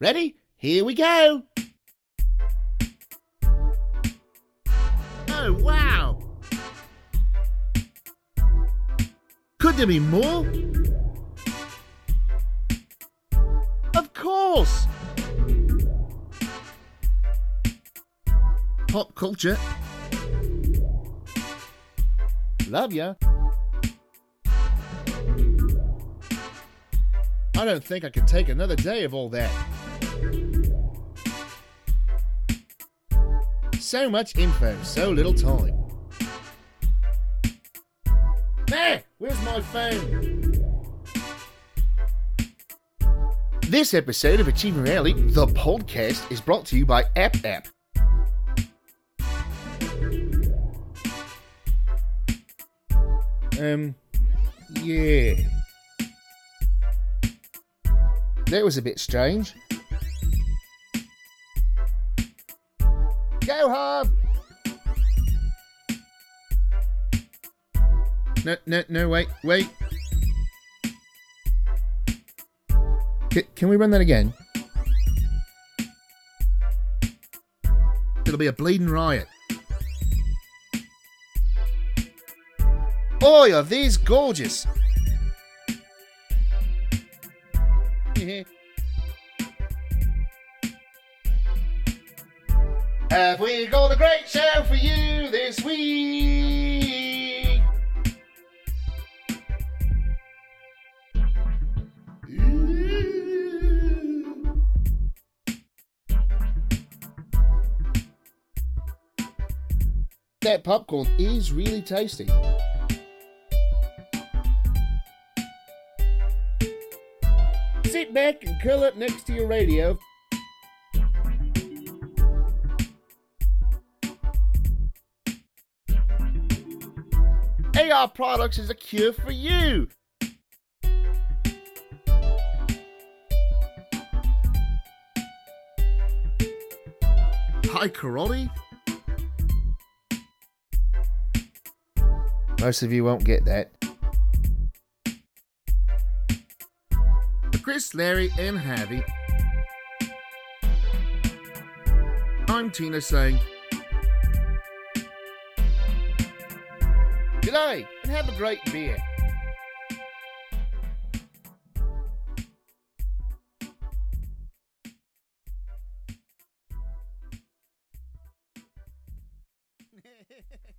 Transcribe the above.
Ready? Here we go. Oh, wow. Could there be more? Of course. Pop culture. Love ya. I don't think I can take another day of all that. So much info, so little time. There! Where's my phone? This episode of Achievement Alley, the podcast, is brought to you by App App. Um, yeah. That was a bit strange. Go hard! No, no, no, wait, wait. C- can we run that again? It'll be a bleeding riot. Boy, are these gorgeous! Have we got a great show for you this week? That popcorn is really tasty. Sit back and curl up next to your radio AR Products is a cure for you. Hi, karate. Most of you won't get that. Chris, Larry, and Harvey. I'm Tina saying, Good night and have a great beer.